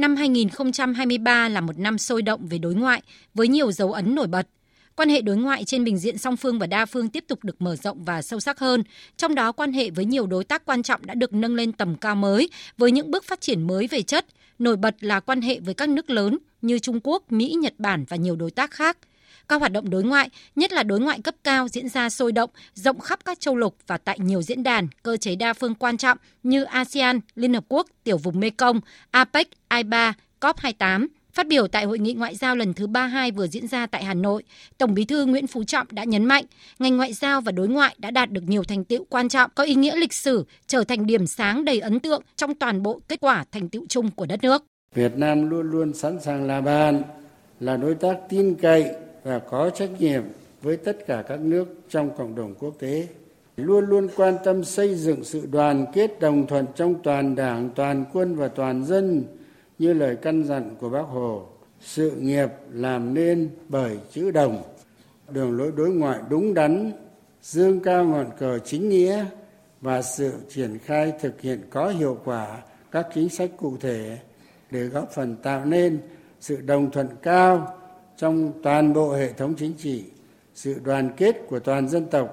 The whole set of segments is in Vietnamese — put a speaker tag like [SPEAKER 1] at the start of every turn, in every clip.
[SPEAKER 1] năm 2023 là một năm sôi động về đối ngoại với nhiều dấu ấn nổi bật. Quan hệ đối ngoại trên bình diện song phương và đa phương tiếp tục được mở rộng và sâu sắc hơn, trong đó quan hệ với nhiều đối tác quan trọng đã được nâng lên tầm cao mới với những bước phát triển mới về chất, nổi bật là quan hệ với các nước lớn như Trung Quốc, Mỹ, Nhật Bản và nhiều đối tác khác. Các hoạt động đối ngoại, nhất là đối ngoại cấp cao diễn ra sôi động, rộng khắp các châu lục và tại nhiều diễn đàn, cơ chế đa phương quan trọng như ASEAN, Liên Hợp Quốc, Tiểu vùng Mekong, APEC, I3, COP28, Phát biểu tại hội nghị ngoại giao lần thứ 32 vừa diễn ra tại Hà Nội, Tổng Bí thư Nguyễn Phú Trọng đã nhấn mạnh, ngành ngoại giao và đối ngoại đã đạt được nhiều thành tựu quan trọng có ý nghĩa lịch sử, trở thành điểm sáng đầy ấn tượng trong toàn bộ kết quả thành tựu chung của đất nước.
[SPEAKER 2] Việt Nam luôn luôn sẵn sàng là bạn, là đối tác tin cậy và có trách nhiệm với tất cả các nước trong cộng đồng quốc tế. Luôn luôn quan tâm xây dựng sự đoàn kết đồng thuận trong toàn đảng, toàn quân và toàn dân, như lời căn dặn của bác hồ. Sự nghiệp làm nên bởi chữ đồng. Đường lối đối ngoại đúng đắn, dương cao ngọn cờ chính nghĩa và sự triển khai thực hiện có hiệu quả các chính sách cụ thể để góp phần tạo nên sự đồng thuận cao trong toàn bộ hệ thống chính trị sự đoàn kết của toàn dân tộc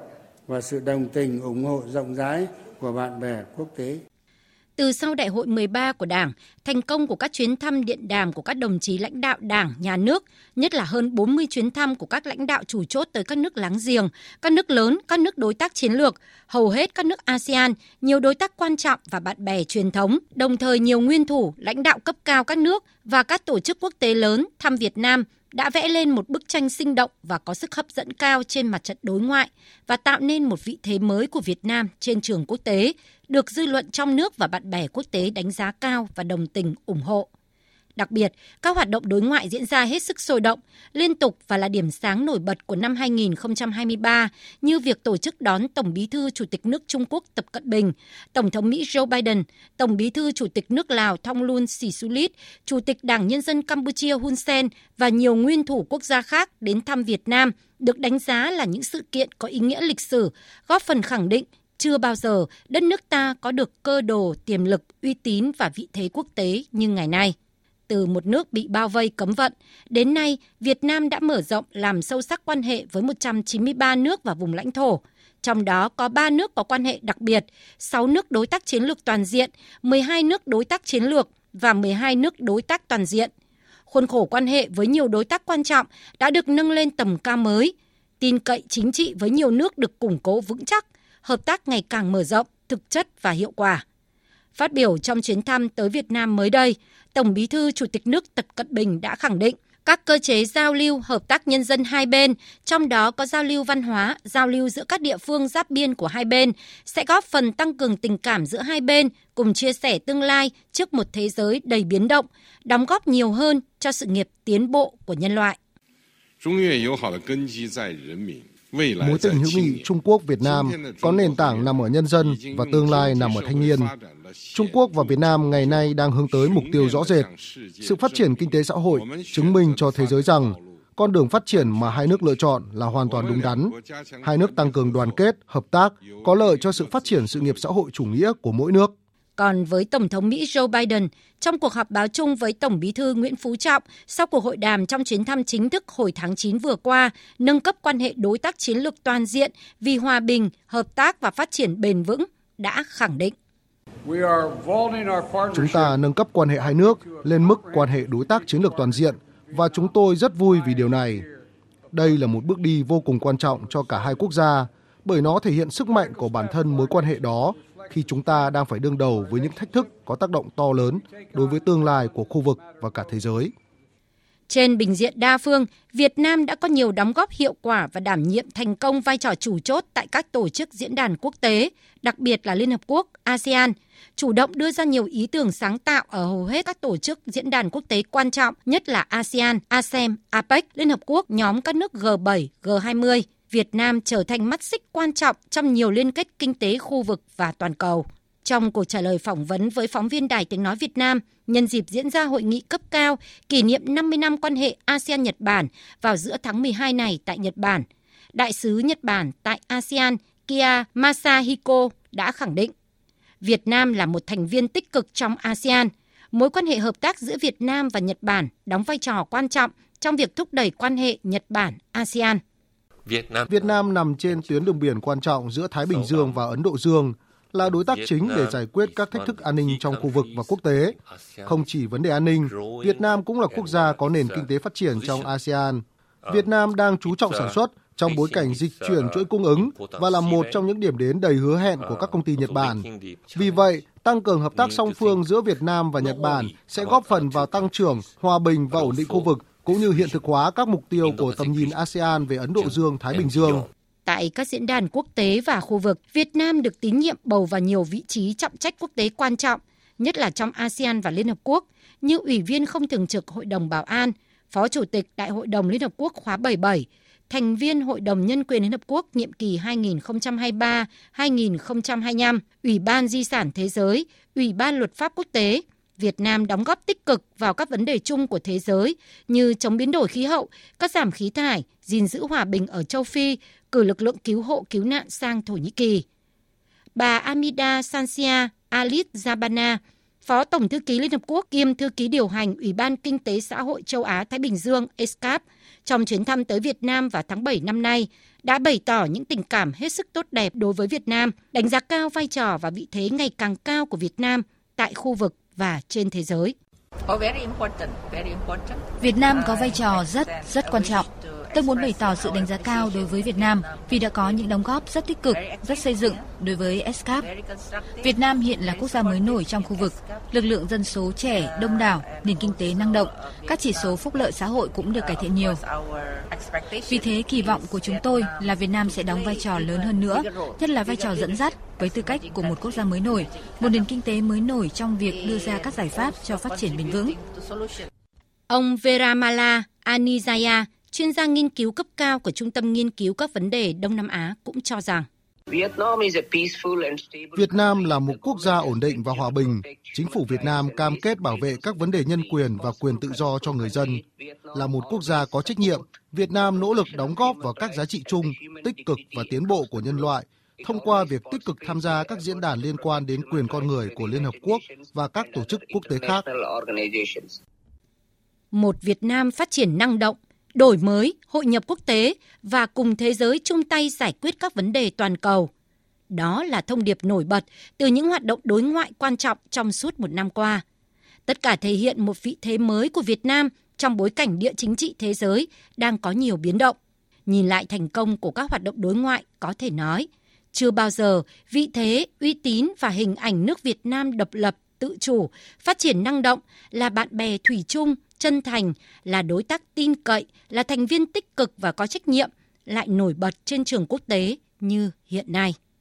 [SPEAKER 2] và sự đồng tình ủng hộ rộng rãi của bạn bè quốc tế.
[SPEAKER 1] Từ sau đại hội 13 của Đảng, thành công của các chuyến thăm điện đàm của các đồng chí lãnh đạo Đảng, nhà nước, nhất là hơn 40 chuyến thăm của các lãnh đạo chủ chốt tới các nước láng giềng, các nước lớn, các nước đối tác chiến lược, hầu hết các nước ASEAN, nhiều đối tác quan trọng và bạn bè truyền thống, đồng thời nhiều nguyên thủ, lãnh đạo cấp cao các nước và các tổ chức quốc tế lớn thăm Việt Nam đã vẽ lên một bức tranh sinh động và có sức hấp dẫn cao trên mặt trận đối ngoại và tạo nên một vị thế mới của Việt Nam trên trường quốc tế, được dư luận trong nước và bạn bè quốc tế đánh giá cao và đồng tình ủng hộ. Đặc biệt, các hoạt động đối ngoại diễn ra hết sức sôi động, liên tục và là điểm sáng nổi bật của năm 2023 như việc tổ chức đón Tổng Bí thư Chủ tịch nước Trung Quốc Tập Cận Bình, Tổng thống Mỹ Joe Biden, Tổng Bí thư Chủ tịch nước Lào Thongloun Sisoulith, Chủ tịch Đảng Nhân dân Campuchia Hun Sen và nhiều nguyên thủ quốc gia khác đến thăm Việt Nam được đánh giá là những sự kiện có ý nghĩa lịch sử, góp phần khẳng định chưa bao giờ đất nước ta có được cơ đồ, tiềm lực, uy tín và vị thế quốc tế như ngày nay từ một nước bị bao vây cấm vận, đến nay Việt Nam đã mở rộng làm sâu sắc quan hệ với 193 nước và vùng lãnh thổ. Trong đó có 3 nước có quan hệ đặc biệt, 6 nước đối tác chiến lược toàn diện, 12 nước đối tác chiến lược và 12 nước đối tác toàn diện. Khuôn khổ quan hệ với nhiều đối tác quan trọng đã được nâng lên tầm cao mới. Tin cậy chính trị với nhiều nước được củng cố vững chắc, hợp tác ngày càng mở rộng, thực chất và hiệu quả. Phát biểu trong chuyến thăm tới Việt Nam mới đây, Tổng Bí thư Chủ tịch nước Tập Cận Bình đã khẳng định các cơ chế giao lưu hợp tác nhân dân hai bên, trong đó có giao lưu văn hóa, giao lưu giữa các địa phương giáp biên của hai bên, sẽ góp phần tăng cường tình cảm giữa hai bên, cùng chia sẻ tương lai trước một thế giới đầy biến động, đóng góp nhiều hơn cho sự nghiệp tiến bộ của nhân loại.
[SPEAKER 3] Mối tình hữu nghị Trung Quốc Việt Nam có nền tảng nằm ở nhân dân và tương lai nằm ở thanh niên. Trung Quốc và Việt Nam ngày nay đang hướng tới mục tiêu rõ rệt. Sự phát triển kinh tế xã hội chứng minh cho thế giới rằng con đường phát triển mà hai nước lựa chọn là hoàn toàn đúng đắn. Hai nước tăng cường đoàn kết, hợp tác, có lợi cho sự phát triển sự nghiệp xã hội chủ nghĩa của mỗi nước.
[SPEAKER 1] Còn với Tổng thống Mỹ Joe Biden, trong cuộc họp báo chung với Tổng bí thư Nguyễn Phú Trọng sau cuộc hội đàm trong chuyến thăm chính thức hồi tháng 9 vừa qua, nâng cấp quan hệ đối tác chiến lược toàn diện vì hòa bình, hợp tác và phát triển bền vững, đã khẳng định.
[SPEAKER 3] Chúng ta nâng cấp quan hệ hai nước lên mức quan hệ đối tác chiến lược toàn diện và chúng tôi rất vui vì điều này. Đây là một bước đi vô cùng quan trọng cho cả hai quốc gia bởi nó thể hiện sức mạnh của bản thân mối quan hệ đó khi chúng ta đang phải đương đầu với những thách thức có tác động to lớn đối với tương lai của khu vực và cả thế giới.
[SPEAKER 1] Trên bình diện đa phương, Việt Nam đã có nhiều đóng góp hiệu quả và đảm nhiệm thành công vai trò chủ chốt tại các tổ chức diễn đàn quốc tế, đặc biệt là Liên Hợp Quốc, ASEAN, chủ động đưa ra nhiều ý tưởng sáng tạo ở hầu hết các tổ chức diễn đàn quốc tế quan trọng, nhất là ASEAN, ASEM, APEC, Liên Hợp Quốc, nhóm các nước G7, G20. Việt Nam trở thành mắt xích quan trọng trong nhiều liên kết kinh tế khu vực và toàn cầu. Trong cuộc trả lời phỏng vấn với phóng viên Đài Tiếng Nói Việt Nam, nhân dịp diễn ra hội nghị cấp cao kỷ niệm 50 năm quan hệ ASEAN-Nhật Bản vào giữa tháng 12 này tại Nhật Bản, Đại sứ Nhật Bản tại ASEAN Kia Masahiko đã khẳng định Việt Nam là một thành viên tích cực trong ASEAN. mối quan hệ hợp tác giữa Việt Nam và Nhật Bản đóng vai trò quan trọng trong việc thúc đẩy quan hệ Nhật Bản ASEAN.
[SPEAKER 3] Việt Nam Việt Nam nằm trên tuyến đường biển quan trọng giữa Thái Bình Dương và Ấn Độ Dương, là đối tác chính để giải quyết các thách thức an ninh trong khu vực và quốc tế. Không chỉ vấn đề an ninh, Việt Nam cũng là quốc gia có nền kinh tế phát triển trong ASEAN. Việt Nam đang chú trọng sản xuất trong bối cảnh dịch chuyển chuỗi cung ứng và là một trong những điểm đến đầy hứa hẹn của các công ty Nhật Bản. Vì vậy, tăng cường hợp tác song phương giữa Việt Nam và Nhật Bản sẽ góp phần vào tăng trưởng, hòa bình và ổn định khu vực cũng như hiện thực hóa các mục tiêu của tầm nhìn ASEAN về Ấn Độ Dương, Thái Bình Dương.
[SPEAKER 1] Tại các diễn đàn quốc tế và khu vực, Việt Nam được tín nhiệm bầu vào nhiều vị trí trọng trách quốc tế quan trọng, nhất là trong ASEAN và Liên Hợp Quốc, như Ủy viên không thường trực Hội đồng Bảo an, Phó Chủ tịch Đại hội đồng Liên Hợp Quốc khóa 77, thành viên Hội đồng Nhân quyền Liên Hợp Quốc nhiệm kỳ 2023-2025, Ủy ban Di sản Thế giới, Ủy ban Luật pháp Quốc tế, Việt Nam đóng góp tích cực vào các vấn đề chung của thế giới như chống biến đổi khí hậu, cắt giảm khí thải, gìn giữ hòa bình ở châu Phi, cử lực lượng cứu hộ cứu nạn sang Thổ Nhĩ Kỳ. Bà Amida Sancia Alit Zabana, Phó Tổng Thư ký Liên Hợp Quốc kiêm Thư ký điều hành Ủy ban Kinh tế Xã hội Châu Á-Thái Bình Dương ESCAP, trong chuyến thăm tới Việt Nam vào tháng 7 năm nay, đã bày tỏ những tình cảm hết sức tốt đẹp đối với Việt Nam, đánh giá cao vai trò và vị thế ngày càng cao của Việt Nam tại khu vực và trên thế giới.
[SPEAKER 4] Việt Nam có vai trò rất rất quan trọng Tôi muốn bày tỏ sự đánh giá cao đối với Việt Nam vì đã có những đóng góp rất tích cực, rất xây dựng đối với ESCAP. Việt Nam hiện là quốc gia mới nổi trong khu vực, lực lượng dân số trẻ, đông đảo, nền kinh tế năng động, các chỉ số phúc lợi xã hội cũng được cải thiện nhiều. Vì thế, kỳ vọng của chúng tôi là Việt Nam sẽ đóng vai trò lớn hơn nữa, nhất là vai trò dẫn dắt với tư cách của một quốc gia mới nổi, một nền kinh tế mới nổi trong việc đưa ra các giải pháp cho phát triển bền vững.
[SPEAKER 1] Ông Veramala Anizaya, chuyên gia nghiên cứu cấp cao của Trung tâm Nghiên cứu các vấn đề Đông Nam Á cũng cho rằng
[SPEAKER 3] Việt Nam là một quốc gia ổn định và hòa bình. Chính phủ Việt Nam cam kết bảo vệ các vấn đề nhân quyền và quyền tự do cho người dân. Là một quốc gia có trách nhiệm, Việt Nam nỗ lực đóng góp vào các giá trị chung, tích cực và tiến bộ của nhân loại thông qua việc tích cực tham gia các diễn đàn liên quan đến quyền con người của Liên Hợp Quốc và các tổ chức quốc tế khác.
[SPEAKER 1] Một Việt Nam phát triển năng động, đổi mới, hội nhập quốc tế và cùng thế giới chung tay giải quyết các vấn đề toàn cầu. Đó là thông điệp nổi bật từ những hoạt động đối ngoại quan trọng trong suốt một năm qua. Tất cả thể hiện một vị thế mới của Việt Nam trong bối cảnh địa chính trị thế giới đang có nhiều biến động. Nhìn lại thành công của các hoạt động đối ngoại có thể nói, chưa bao giờ vị thế, uy tín và hình ảnh nước Việt Nam độc lập, tự chủ, phát triển năng động là bạn bè thủy chung chân thành, là đối tác tin cậy, là thành viên tích cực và có trách nhiệm, lại nổi bật trên trường quốc tế như hiện nay.